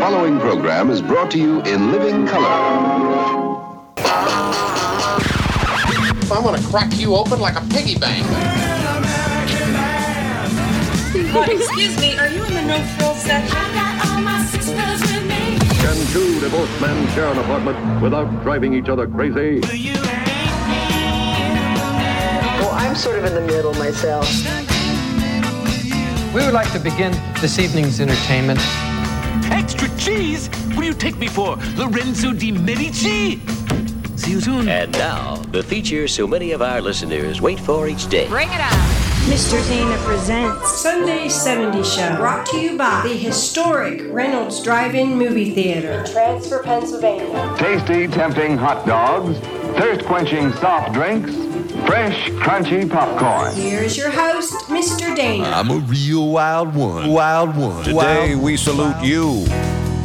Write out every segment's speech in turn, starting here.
following program is brought to you in living color. I'm gonna crack you open like a piggy bank. Oh, excuse me, are you in the no frill section? Can two divorced men share an apartment without driving each other crazy? Well, I'm sort of in the middle myself. We would like to begin this evening's entertainment. Extra cheese? What do you take me for? Lorenzo di Medici? See you soon. And now, the feature so many of our listeners wait for each day. Bring it on. Mr. Dana presents Sunday 70 Show, brought to you by the historic Reynolds Drive-In Movie Theater, Transfer, Pennsylvania. Tasty, tempting hot dogs, thirst-quenching soft drinks, fresh, crunchy popcorn. Here's your host, Mr. Dana. I'm a real wild one. Wild one. Today we salute you,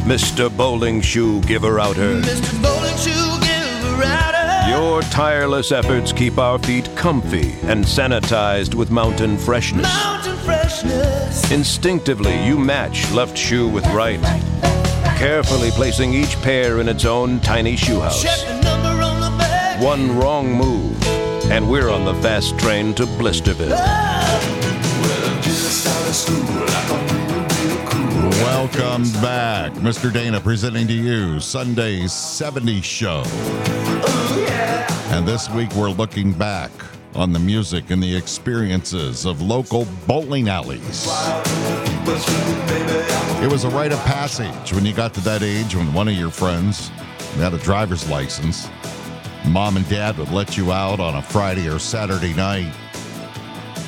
Mr. Bowling Shoe Giver Outer. Mr. Bowling Shoe Giver Outer. Your tireless efforts keep our feet comfy and sanitized with mountain freshness. Mountain freshness. Instinctively, you match left shoe with right, carefully placing each pair in its own tiny shoe house. Check the number on the back. One wrong move, and we're on the fast train to Blisterville. Welcome back. Mr. Dana presenting to you Sunday's 70 Show. And this week we're looking back on the music and the experiences of local bowling alleys. It was a rite of passage when you got to that age when one of your friends had a driver's license. Mom and dad would let you out on a Friday or Saturday night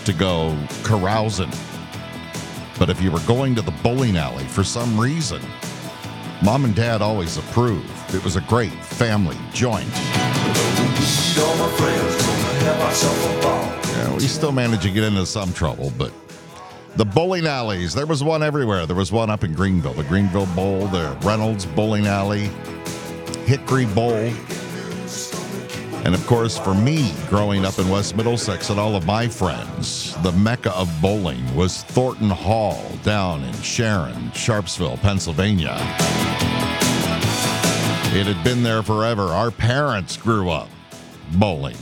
to go carousing. But if you were going to the bowling alley for some reason, mom and dad always approved. It was a great family joint. Yeah, we still managed to get into some trouble, but the bowling alleys, there was one everywhere. There was one up in Greenville, the Greenville Bowl, the Reynolds Bowling Alley, Hickory Bowl. And of course, for me, growing up in West Middlesex and all of my friends, the mecca of bowling was Thornton Hall down in Sharon, Sharpsville, Pennsylvania. It had been there forever. Our parents grew up bowling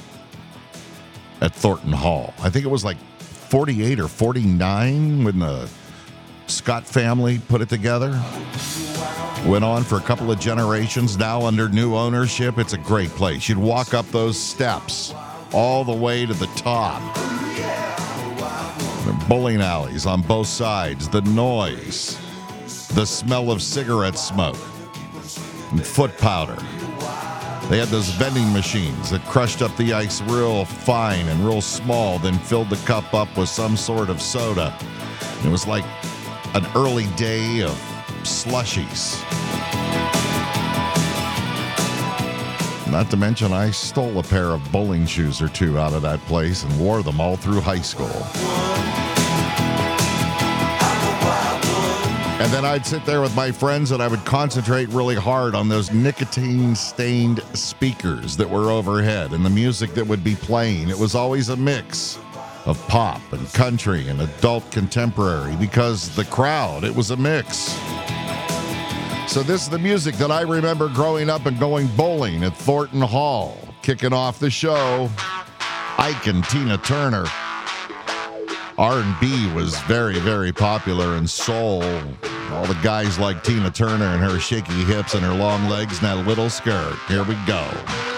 at Thornton Hall. I think it was like 48 or 49 when the Scott family put it together. Went on for a couple of generations. Now, under new ownership, it's a great place. You'd walk up those steps all the way to the top. The bowling alleys on both sides, the noise, the smell of cigarette smoke, and foot powder. They had those vending machines that crushed up the ice real fine and real small, then filled the cup up with some sort of soda. It was like an early day of slushies. Not to mention, I stole a pair of bowling shoes or two out of that place and wore them all through high school. And then I'd sit there with my friends and I would concentrate really hard on those nicotine stained speakers that were overhead and the music that would be playing. It was always a mix of pop and country and adult contemporary because the crowd, it was a mix. So, this is the music that I remember growing up and going bowling at Thornton Hall. Kicking off the show, Ike and Tina Turner. R&B was very, very popular in soul. All the guys like Tina Turner and her shaky hips and her long legs and that little skirt. Here we go.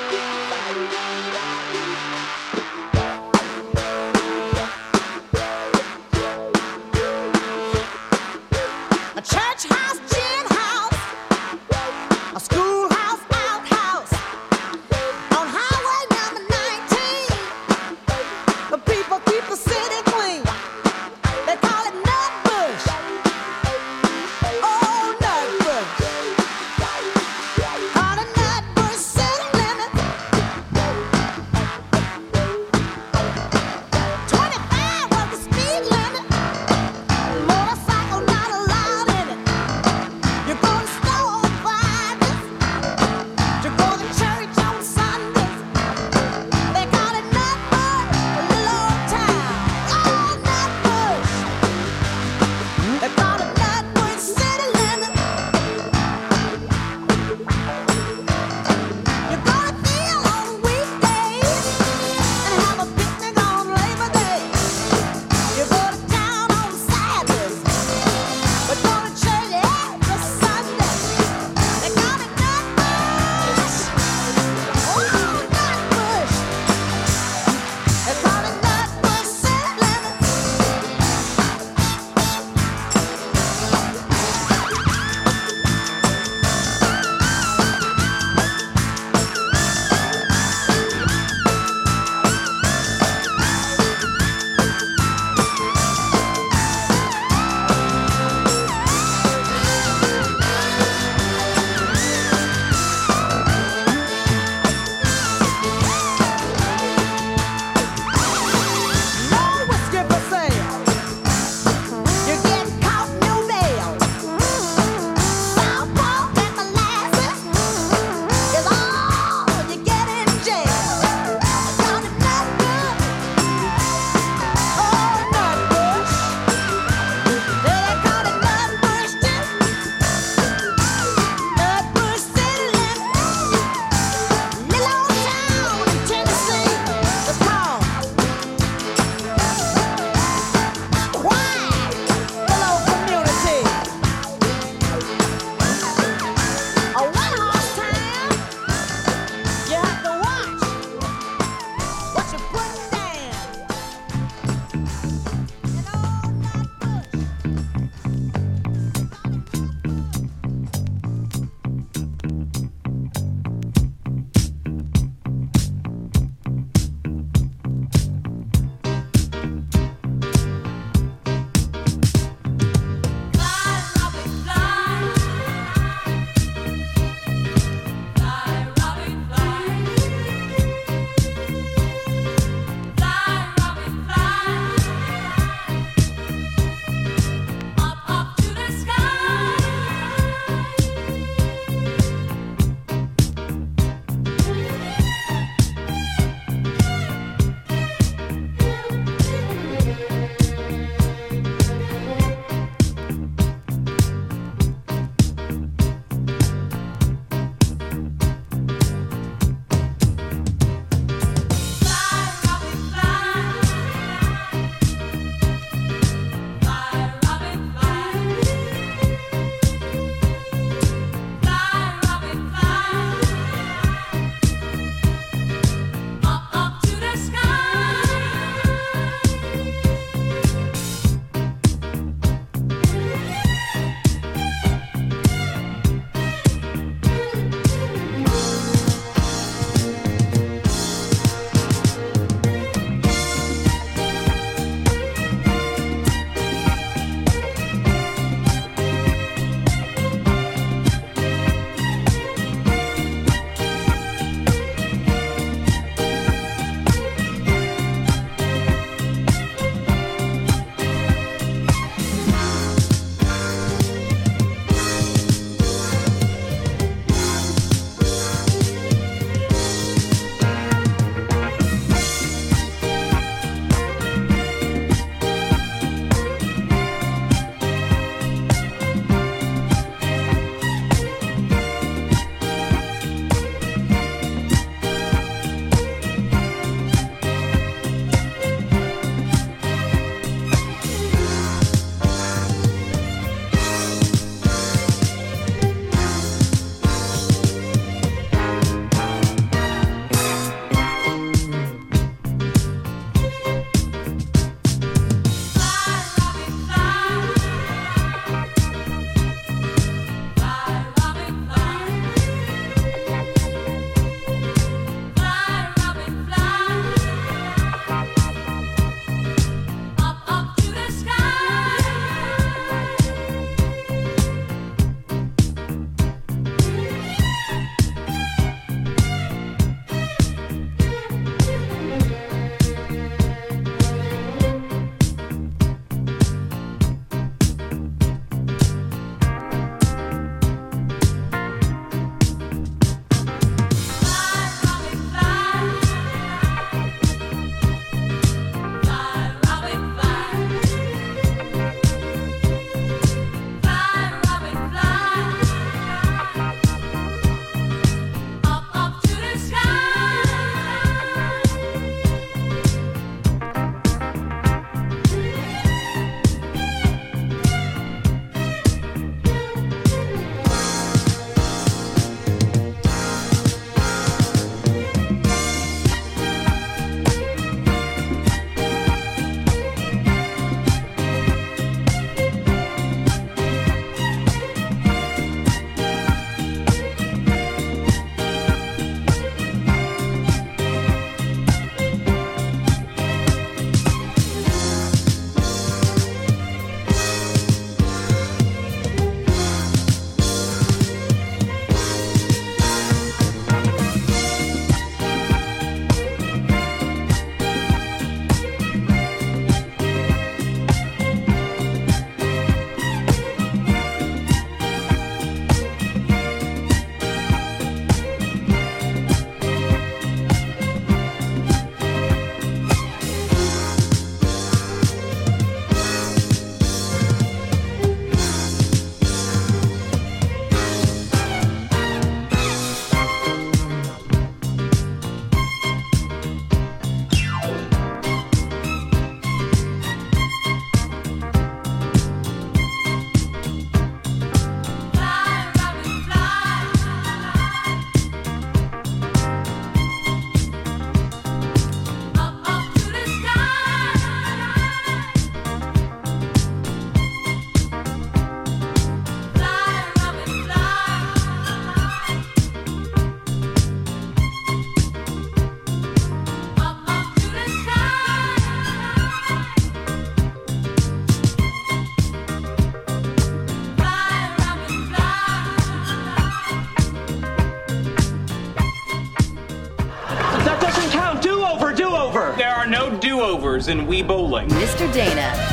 Bowling. Mr. Dana.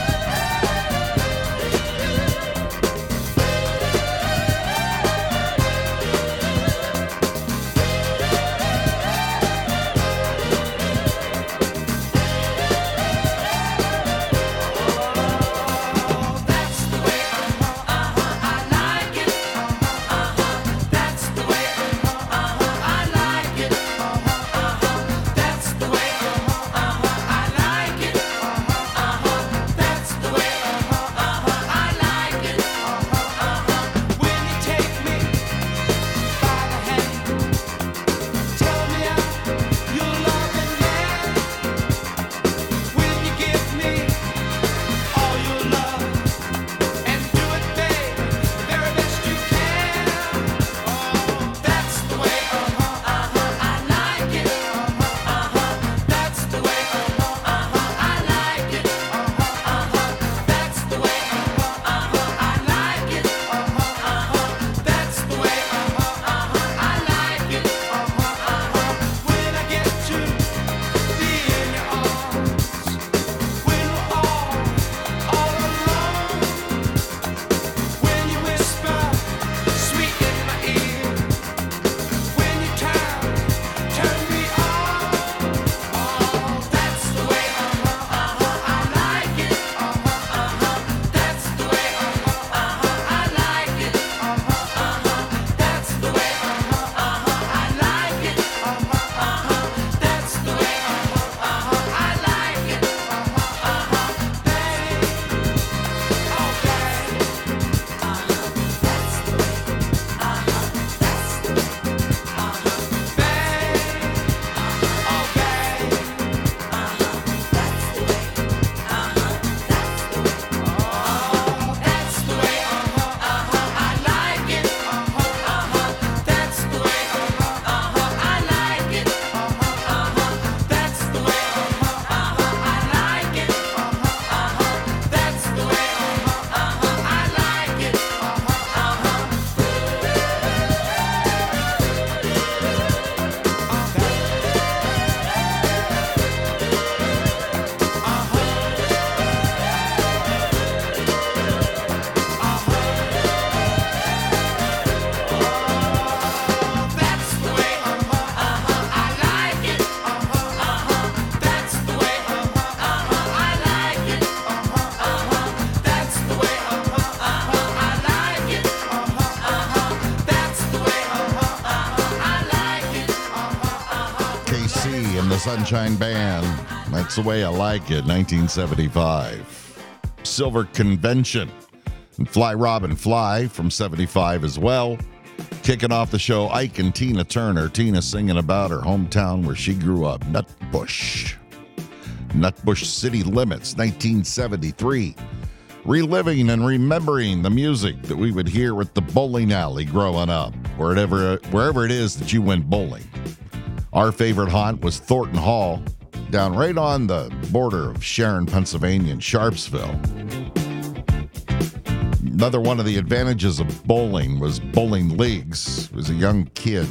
Sunshine Band. That's the way I like it, 1975. Silver Convention. And Fly Robin Fly from 75 as well. Kicking off the show, Ike and Tina Turner. Tina singing about her hometown where she grew up, Nutbush. Nutbush City Limits, 1973. Reliving and remembering the music that we would hear at the bowling alley growing up, wherever, wherever it is that you went bowling. Our favorite haunt was Thornton Hall, down right on the border of Sharon, Pennsylvania, and Sharpsville. Another one of the advantages of bowling was bowling leagues. As a young kid,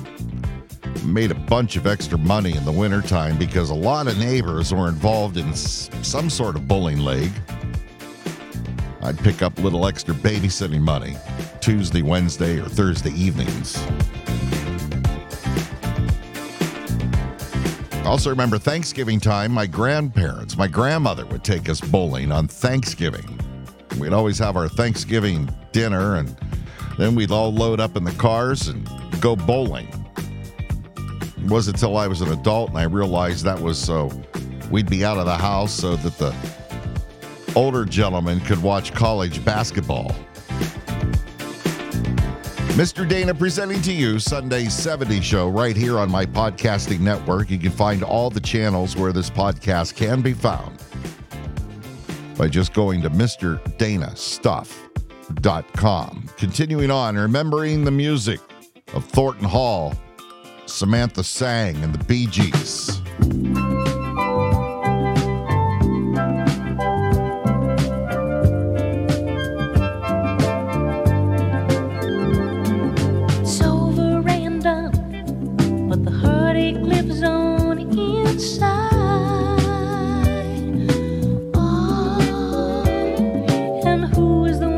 made a bunch of extra money in the wintertime because a lot of neighbors were involved in some sort of bowling league. I'd pick up little extra babysitting money Tuesday, Wednesday, or Thursday evenings. Also remember Thanksgiving time, my grandparents, my grandmother would take us bowling on Thanksgiving. We'd always have our Thanksgiving dinner, and then we'd all load up in the cars and go bowling. It wasn't until I was an adult and I realized that was so we'd be out of the house so that the older gentlemen could watch college basketball. Mr. Dana presenting to you Sunday's 70 show right here on my podcasting network. You can find all the channels where this podcast can be found by just going to MrDanaStuff.com. Continuing on, remembering the music of Thornton Hall, Samantha Sang, and the Bee Gees. Who is the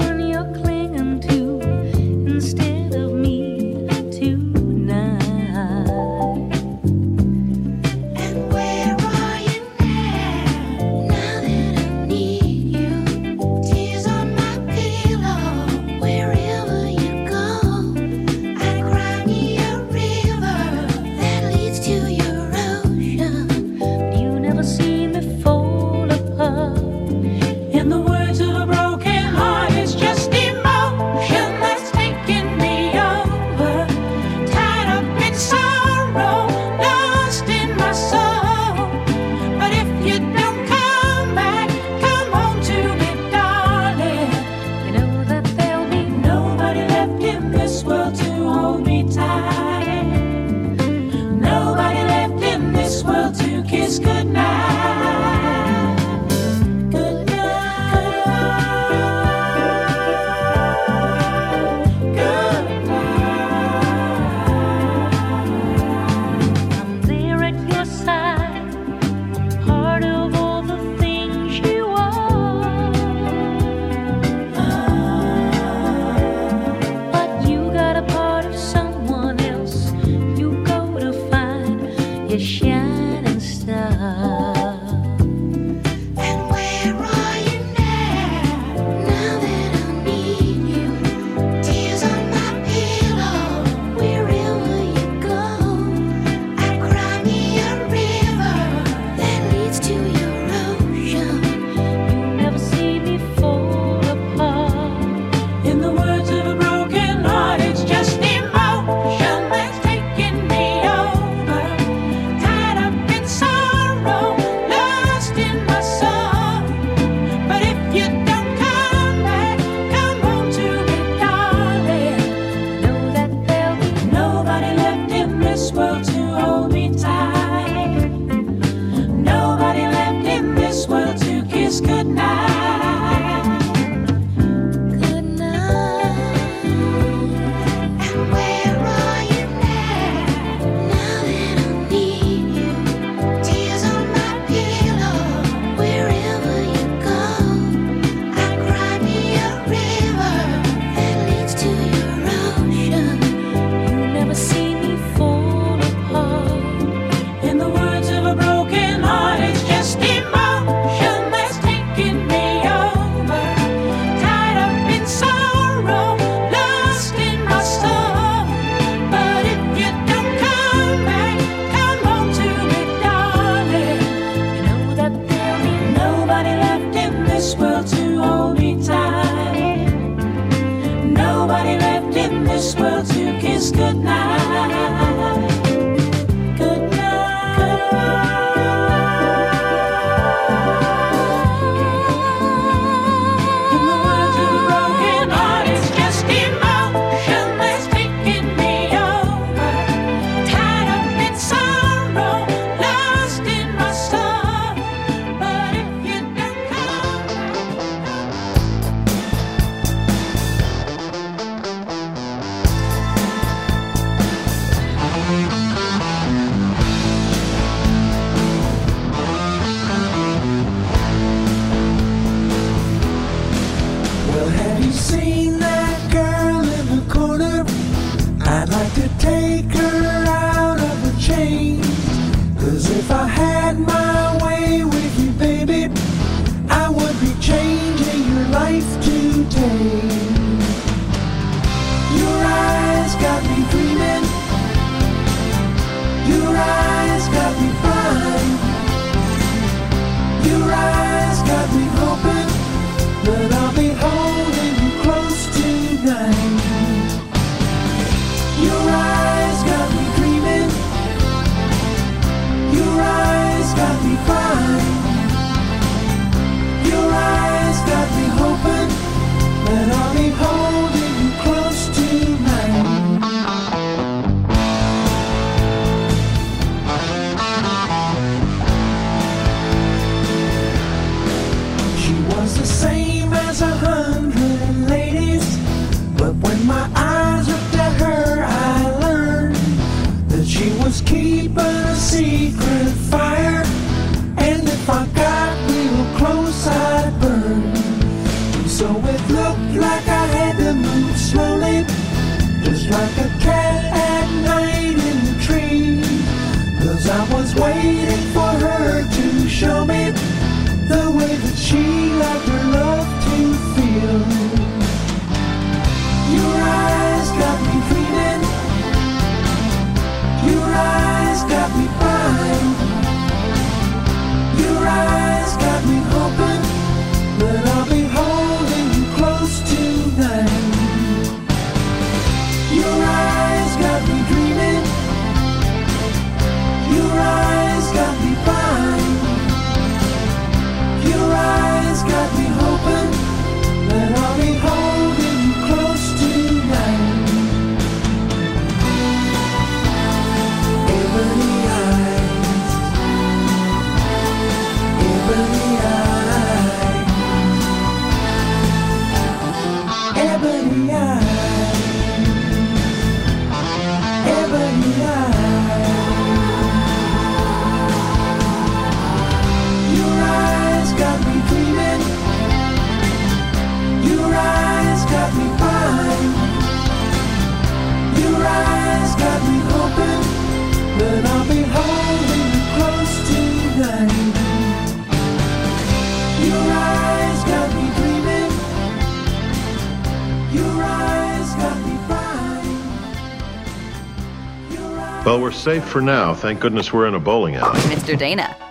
take her safe for now. Thank goodness we're in a bowling alley. Mr. Dana.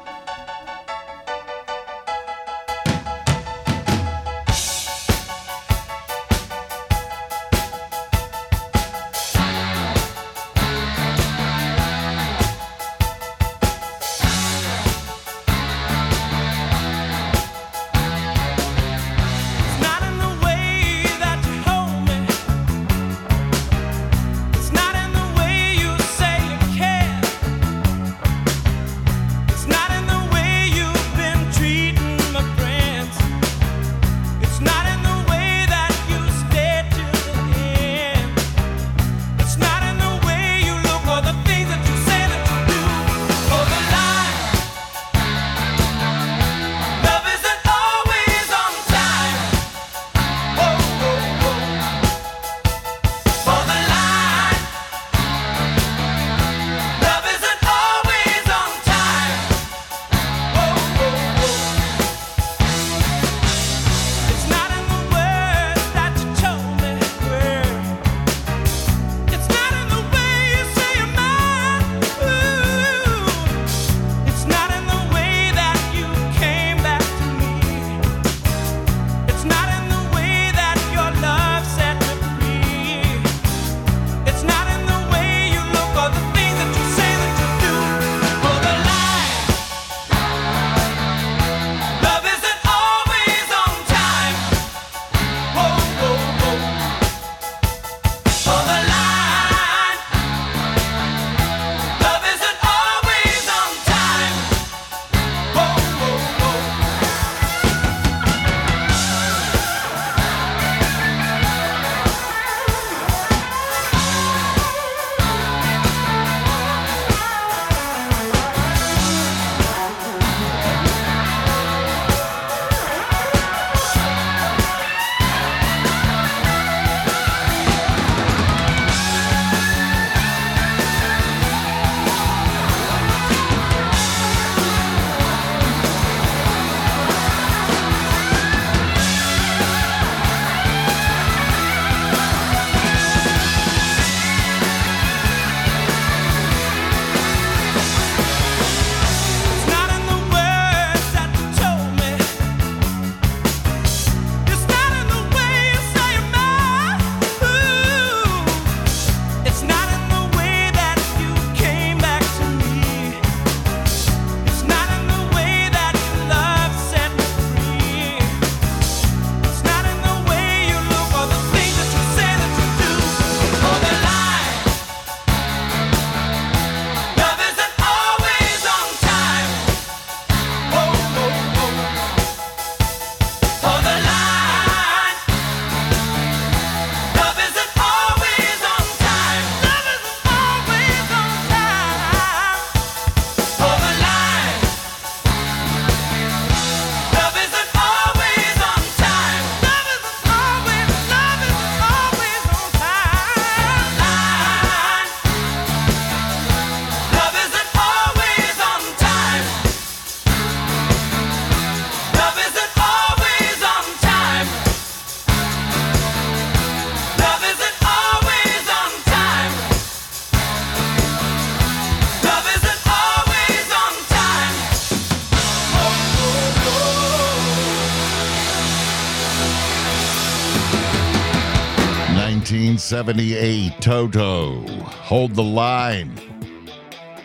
1978, Toto, Hold the Line.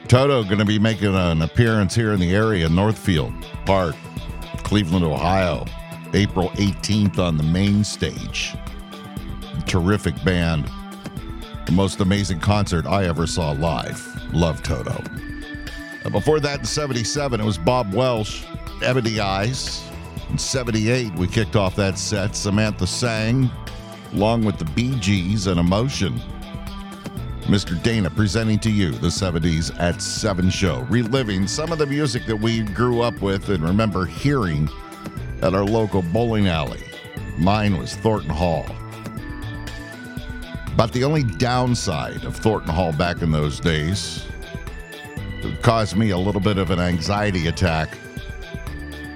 Toto going to be making an appearance here in the area, Northfield Park, Cleveland, Ohio, April 18th on the main stage. Terrific band. The most amazing concert I ever saw live. Love Toto. Before that, in 77, it was Bob Welch, Ebony Eyes. In 78, we kicked off that set. Samantha Sang, along with the Gees and Emotion. Mr. Dana presenting to you the 70s at 7 show, reliving some of the music that we grew up with and remember hearing at our local bowling alley. Mine was Thornton Hall. But the only downside of Thornton Hall back in those days that caused me a little bit of an anxiety attack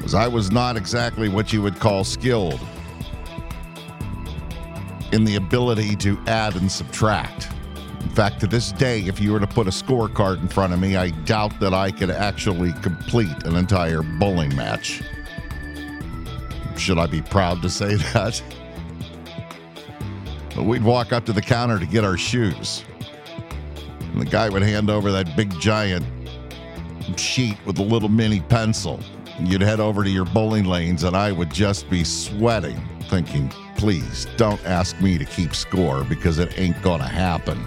was I was not exactly what you would call skilled in the ability to add and subtract. In fact, to this day, if you were to put a scorecard in front of me, I doubt that I could actually complete an entire bowling match. Should I be proud to say that? But we'd walk up to the counter to get our shoes. And the guy would hand over that big giant sheet with a little mini pencil. You'd head over to your bowling lanes, and I would just be sweating, thinking, please don't ask me to keep score because it ain't gonna happen.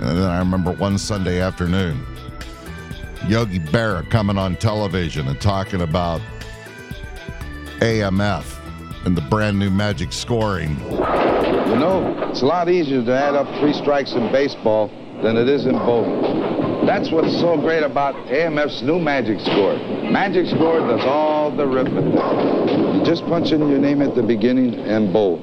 And then I remember one Sunday afternoon, Yogi Berra coming on television and talking about AMF and the brand new magic scoring. You know, it's a lot easier to add up three strikes in baseball than it is in bowling. That's what's so great about AMF's new Magic Score. Magic Score does all the arithmetic. Just punch in your name at the beginning and bowl.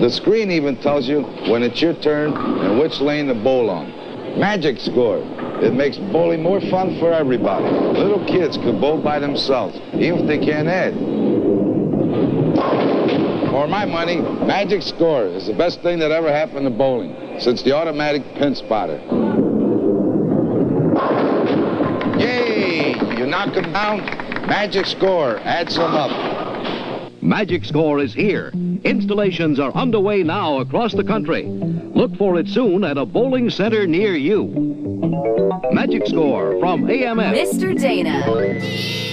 The screen even tells you when it's your turn and which lane to bowl on. Magic Score. It makes bowling more fun for everybody. Little kids can bowl by themselves, even if they can't add. For my money, Magic Score is the best thing that ever happened to bowling since the automatic pin spotter. Yay! You knock them down, Magic Score adds them up. Magic Score is here. Installations are underway now across the country. Look for it soon at a bowling center near you. Magic Score from AMF. Mr. Dana.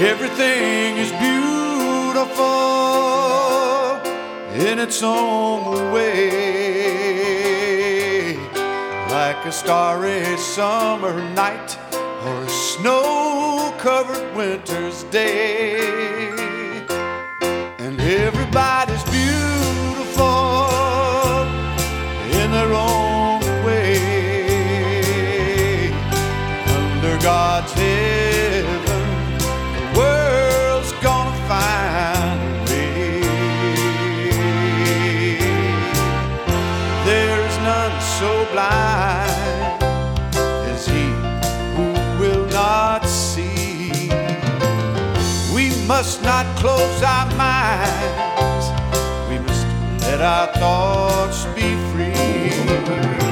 Everything is beautiful in its own way, like a starry summer night or a snow covered winter's day. Minds. We must let our thoughts be free.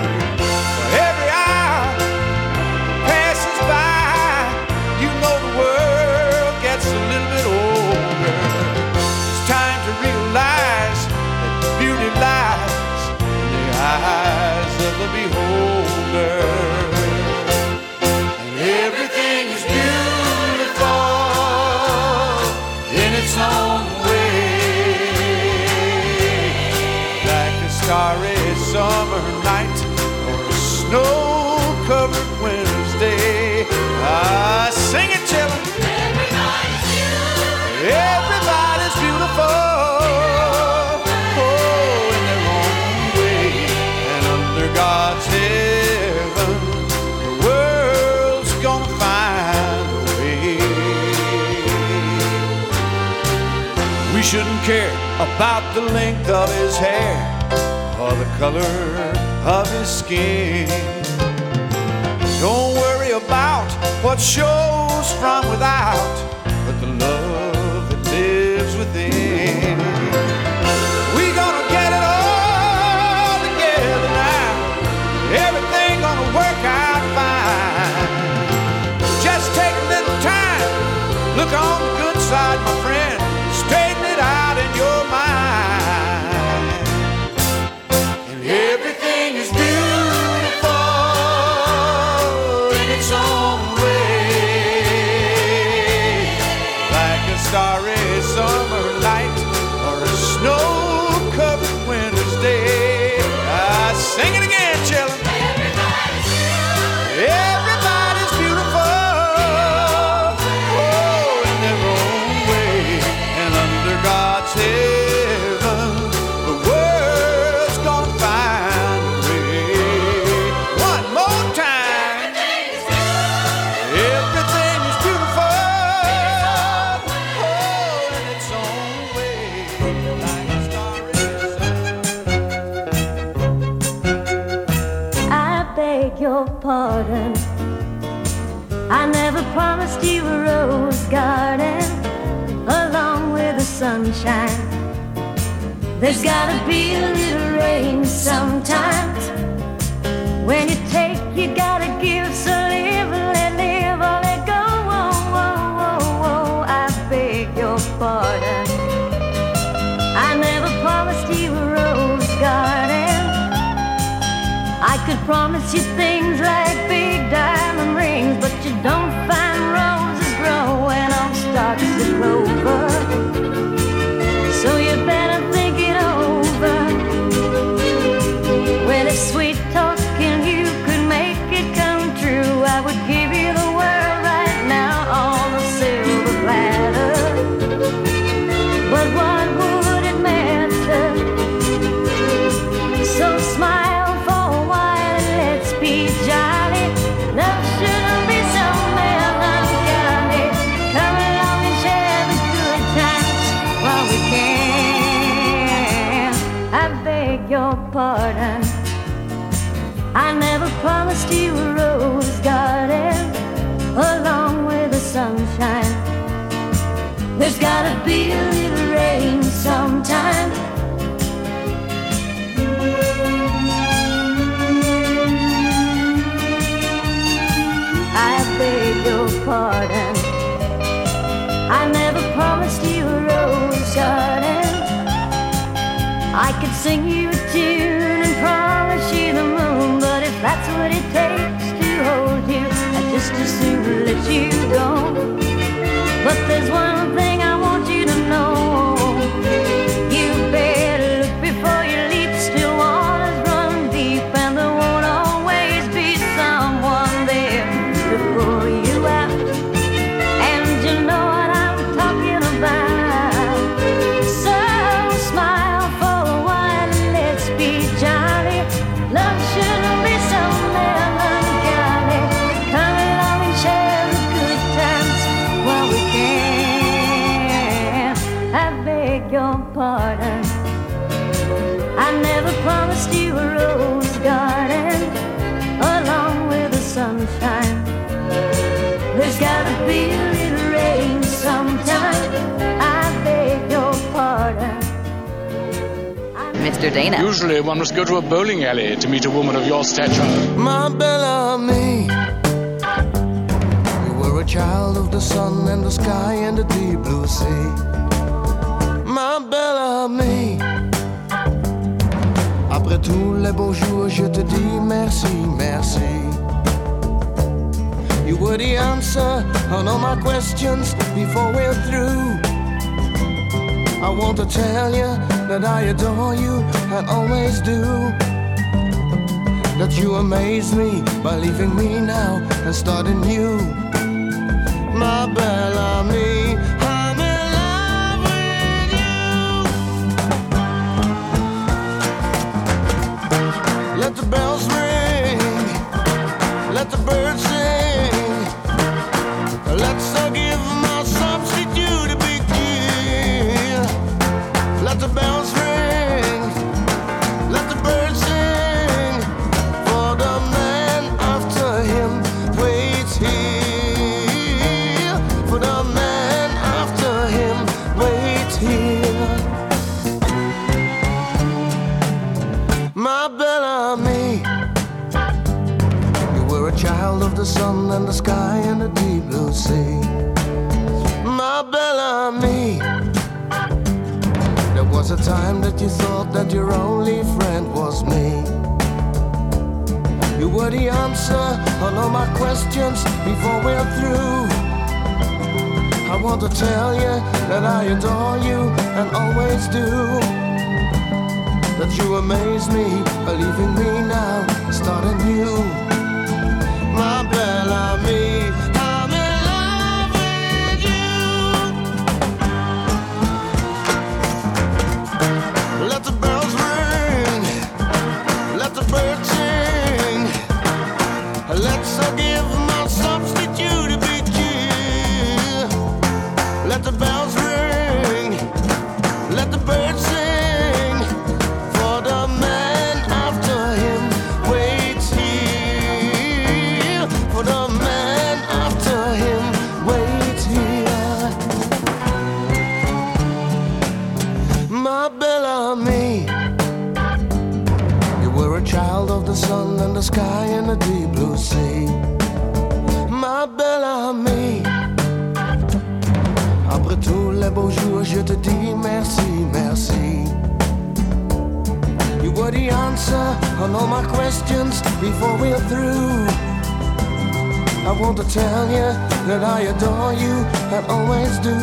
Care about the length of his hair or the color of his skin. Don't worry about what shows from without, but the love that lives within. There's gotta be a little rain sometimes. When you take, you gotta give. So live and let live or let go. Oh, oh, oh, oh, I beg your pardon. I never promised you a rose garden. I could promise you things like sing you a tune and promise you the moon. But if that's what it takes to hold you, I just as soon let you. feel it rain your pardon. Mr. Dana. Usually one must go to a bowling alley to meet a woman of your stature. My Bellamy. You were a child of the sun and the sky and the deep blue sea. My Bellamy. Après tous les beaux jours, je te dis merci, merci. You were the answer on all my questions before we're through. I want to tell you that I adore you and always do. That you amaze me by leaving me now and starting new. My bella. And the sky and the deep blue sea. My Bellamy. There was a time that you thought that your only friend was me. You were the answer on all my questions before we're through. I want to tell you that I adore you and always do. That you amaze me, believing me now, starting new. My sky and the deep blue sea. Ma belle amie. Après tous les beaux jours, je te dis merci, merci. You were the answer on all my questions before we're through. I want to tell you that I adore you and always do.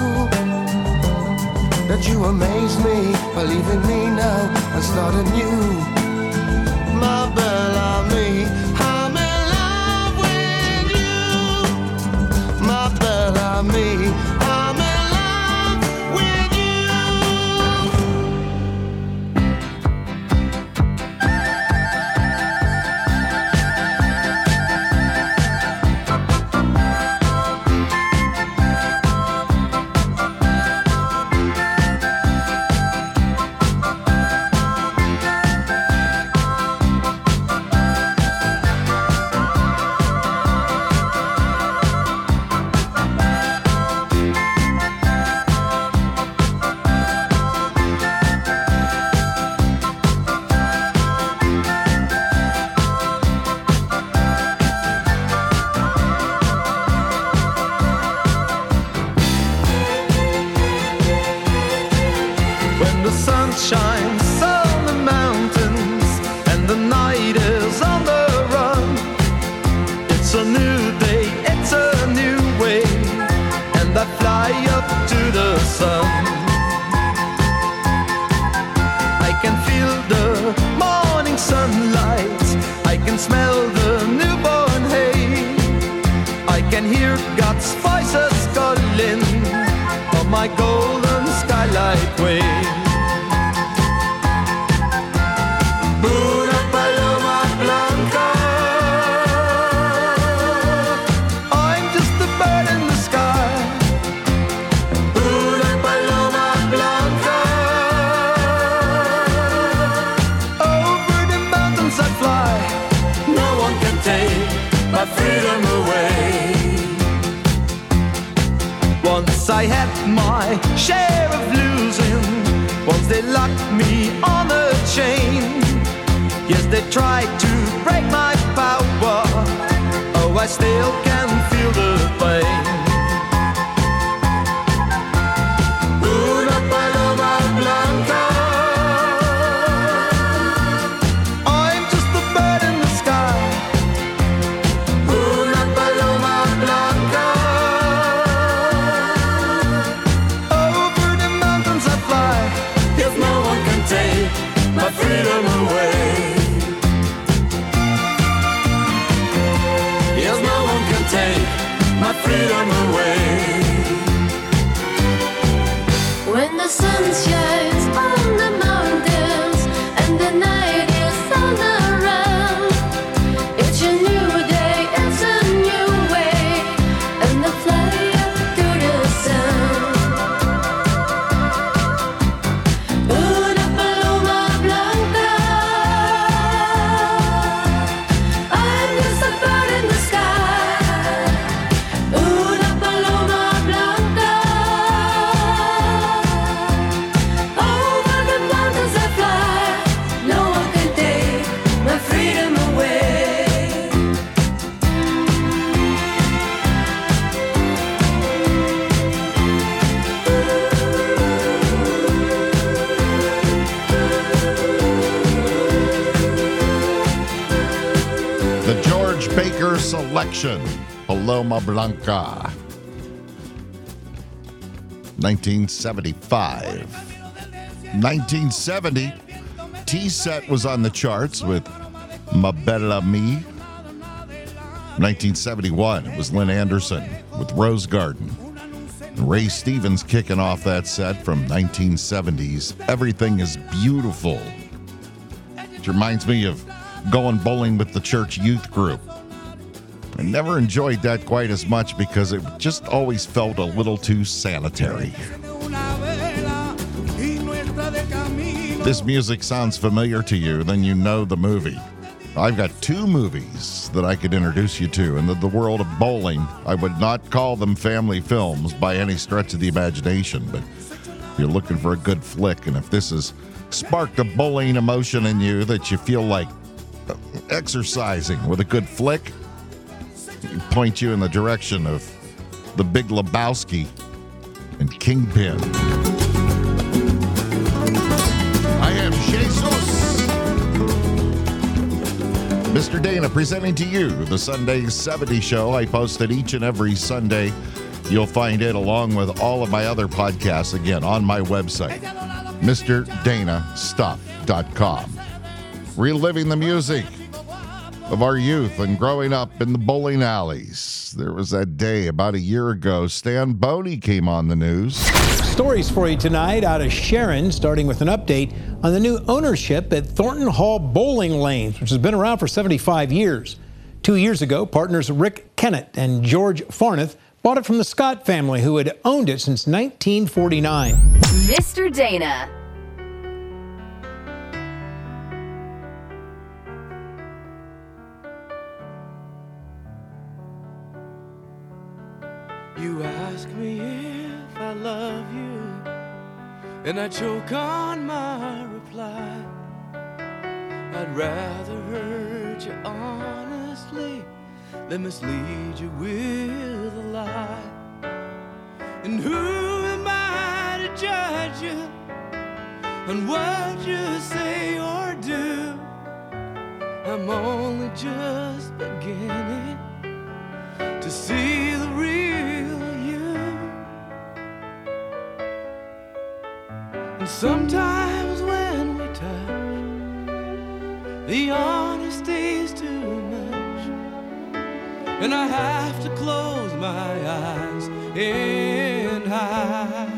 That you amaze me, believe in me now and start anew my Bellamy. Bellamy. My freedom away. When the sun shines on Paloma Blanca. 1975. 1970, Tee Set was on the charts with Ma Belle Amie. 1971, it was Lynn Anderson with Rose Garden. And Ray Stevens kicking off that set from 1970s. Everything is beautiful. It reminds me of going bowling with the church youth group. I never enjoyed that quite as much because it just always felt a little too sanitary. This music sounds familiar to you, then you know the movie. I've got two movies that I could introduce you to. In the, the world of bowling, I would not call them family films by any stretch of the imagination, but if you're looking for a good flick, and if this has sparked a bowling emotion in you that you feel like exercising with a good flick, point you in the direction of the Big Lebowski and Kingpin. I am Jesus. Mr. Dana presenting to you the Sunday 70 show. I post it each and every Sunday. You'll find it along with all of my other podcasts again on my website, MrDanaStuff.com. Reliving the music of our youth and growing up in the bowling alleys. There was that day about a year ago, Stan Boney came on the news. Stories for you tonight out of Sharon, starting with an update on the new ownership at Thornton Hall Bowling Lanes, which has been around for 75 years. Two years ago, partners Rick Kennett and George Farneth bought it from the Scott family, who had owned it since 1949. Mr. Dana. Love you, and I choke on my reply. I'd rather hurt you honestly than mislead you with a lie. And who am I to judge you on what you say or do? I'm only just beginning to see the real And sometimes when we touch, the honesty's too much. And I have to close my eyes and hide.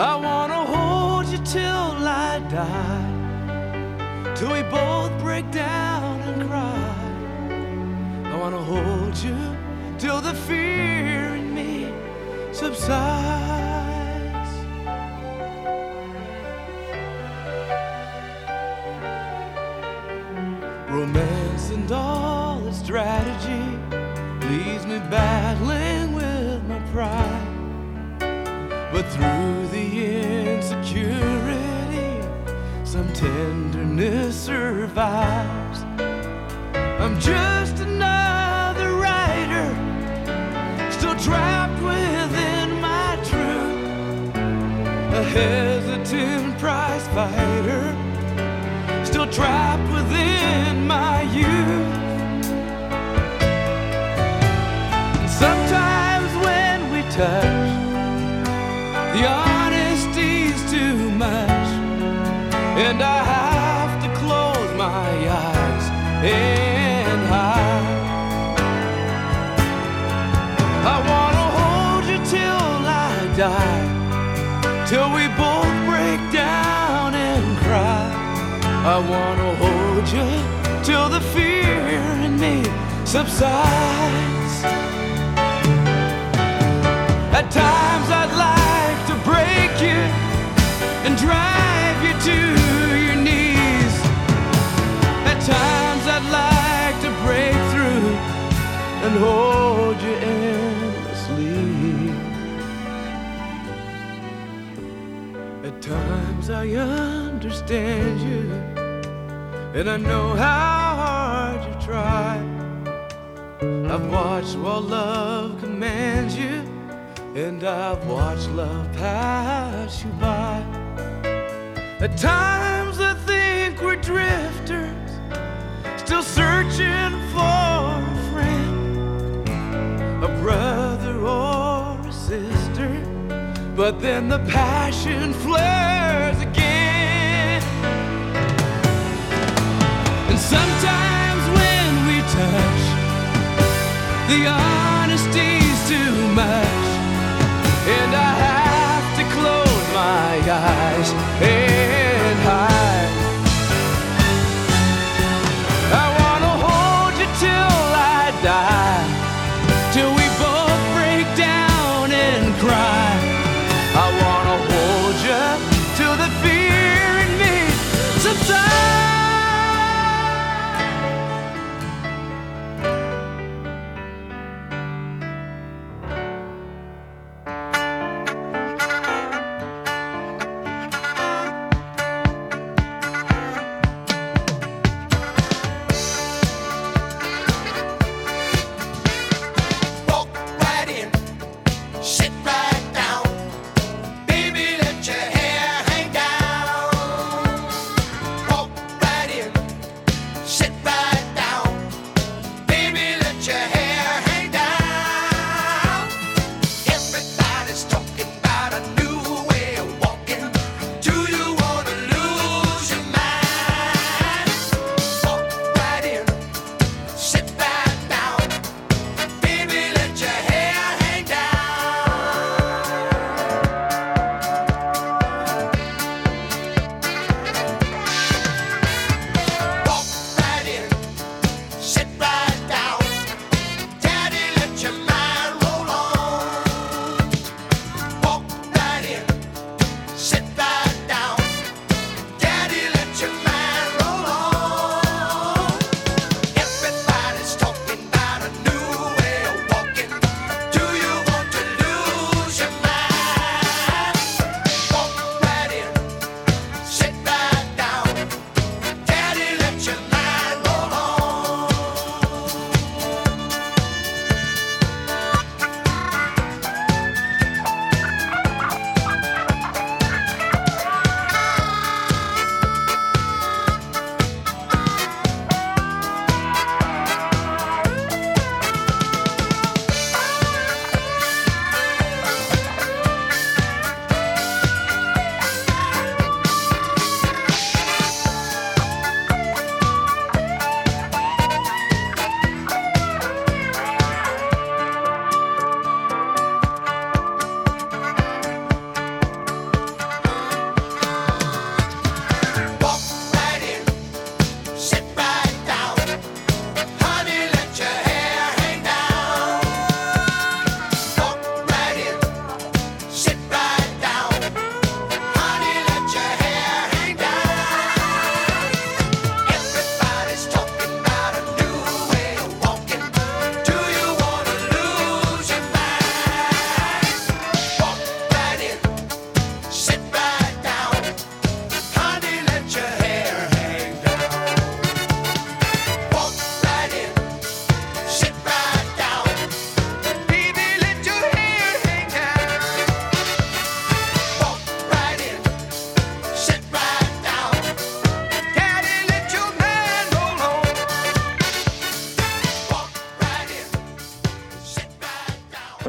I wanna hold you till I die, till we both break down and cry. I wanna hold you till the fear in me subsides. Romance and all its strategy leaves me battling with my pride. But through the insecurity, some tenderness survives. I'm just I wanna hold you till the fear in me subsides. At times I'd like to break you and drive you to your knees. At times I'd like to break through and hold you endlessly. At times I understand you, and I know how hard you try. I've watched what love commands you, and I've watched love pass you by. At times I think we're drifters, still searching for a friend, a brother or a sister, but then the passion flares. sometimes when we touch, the honesty's too much, and I.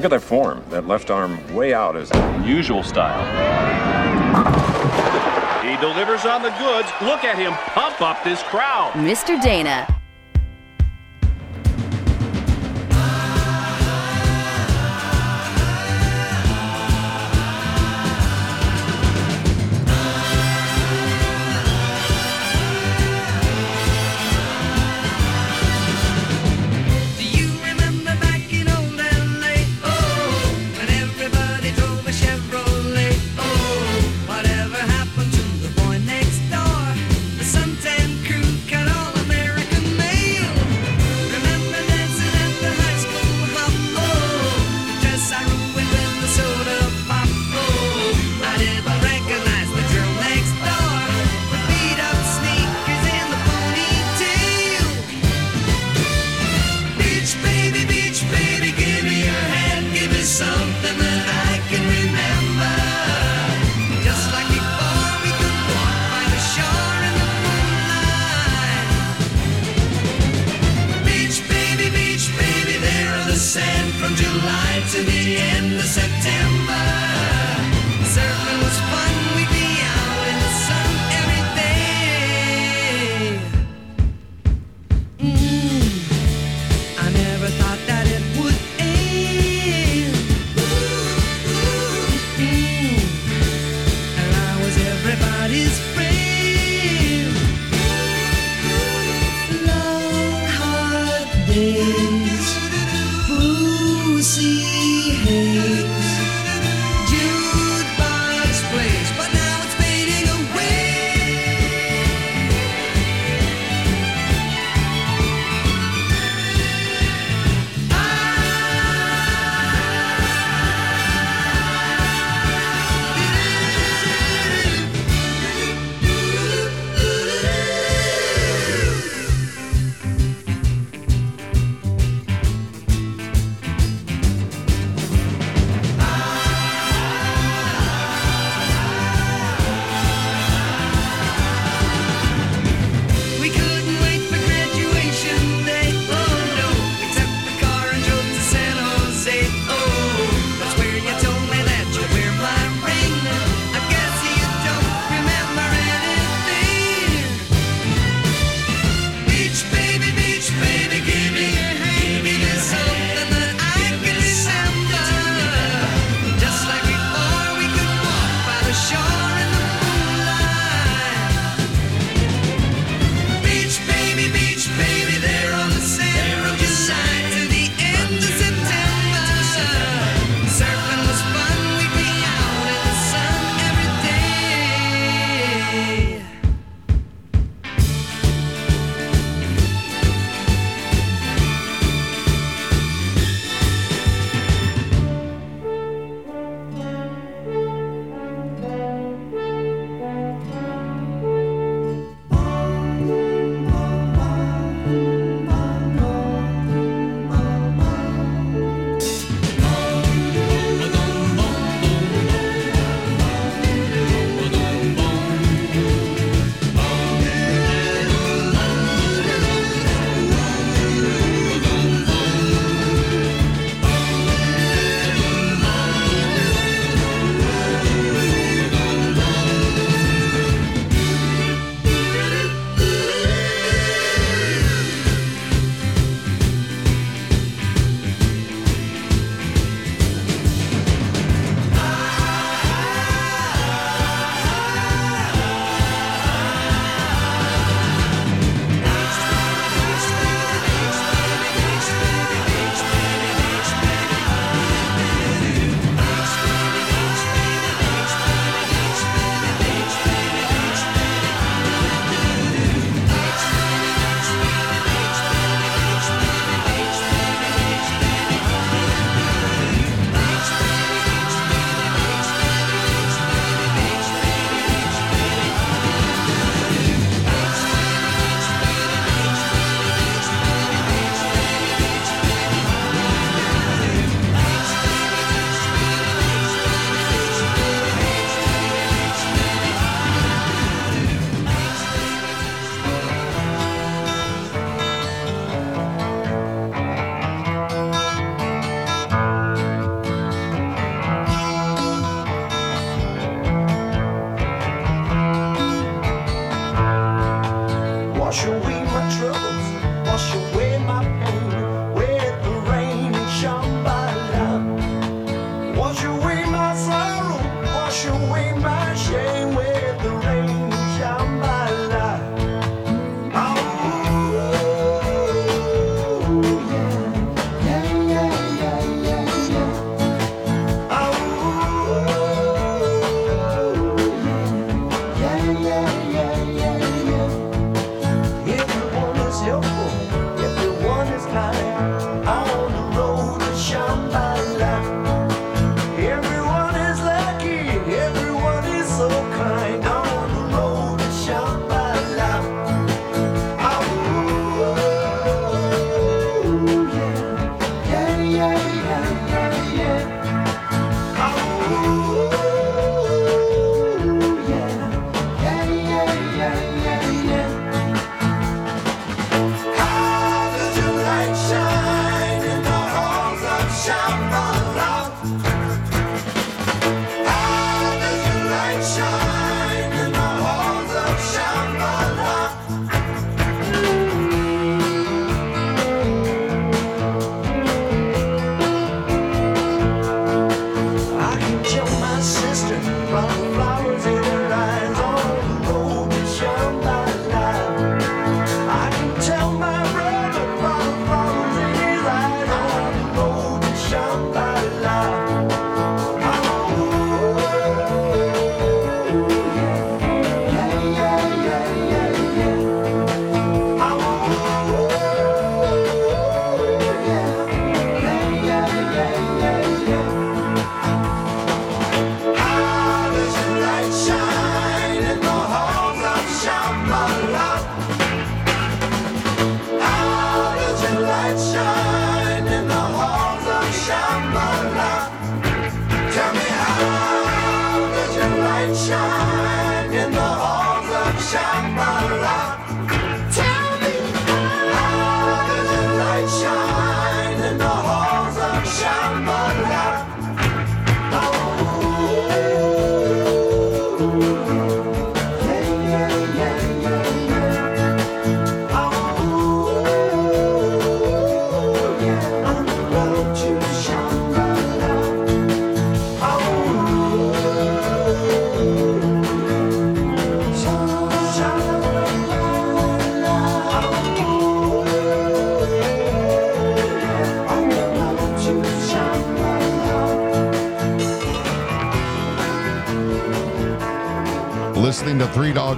Look at that form. That left arm way out is unusual style. He delivers on the goods. Look at him pump up this crowd. Mr. Dana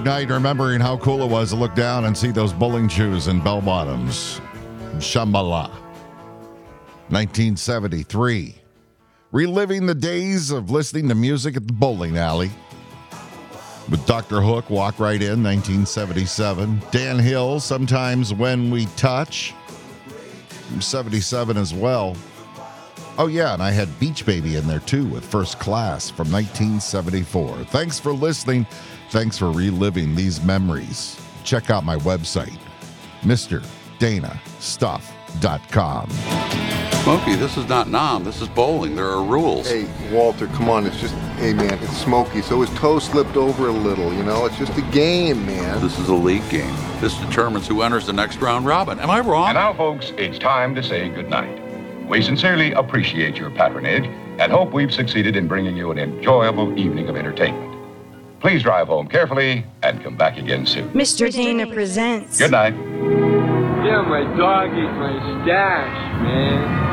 Night, remembering how cool it was to look down and see those bowling shoes and bell bottoms. Shambhala. 1973. Reliving the days of listening to music at the bowling alley. With Dr. Hook, Walk Right In, 1977. Dan Hill, Sometimes When We Touch, 77 as well. Oh, yeah, and I had Beach Baby in there too with First Class from 1974. Thanks for listening. Thanks for reliving these memories. Check out my website, MrDanaStuff.com. Smokey, this is not 'Nam. This is bowling. There are rules. Hey, Walter, come on. It's just, hey, man, it's Smokey. So his toe slipped over a little, you know? It's just a game, man. This is a league game. This determines who enters the next round robin. Am I wrong? And now, folks, it's time to say goodnight. We sincerely appreciate your patronage and hope we've succeeded in bringing you an enjoyable evening of entertainment. Please drive home carefully and come back again soon. Mr. Dana presents. Good night. Yeah, my dog ate my stash, man.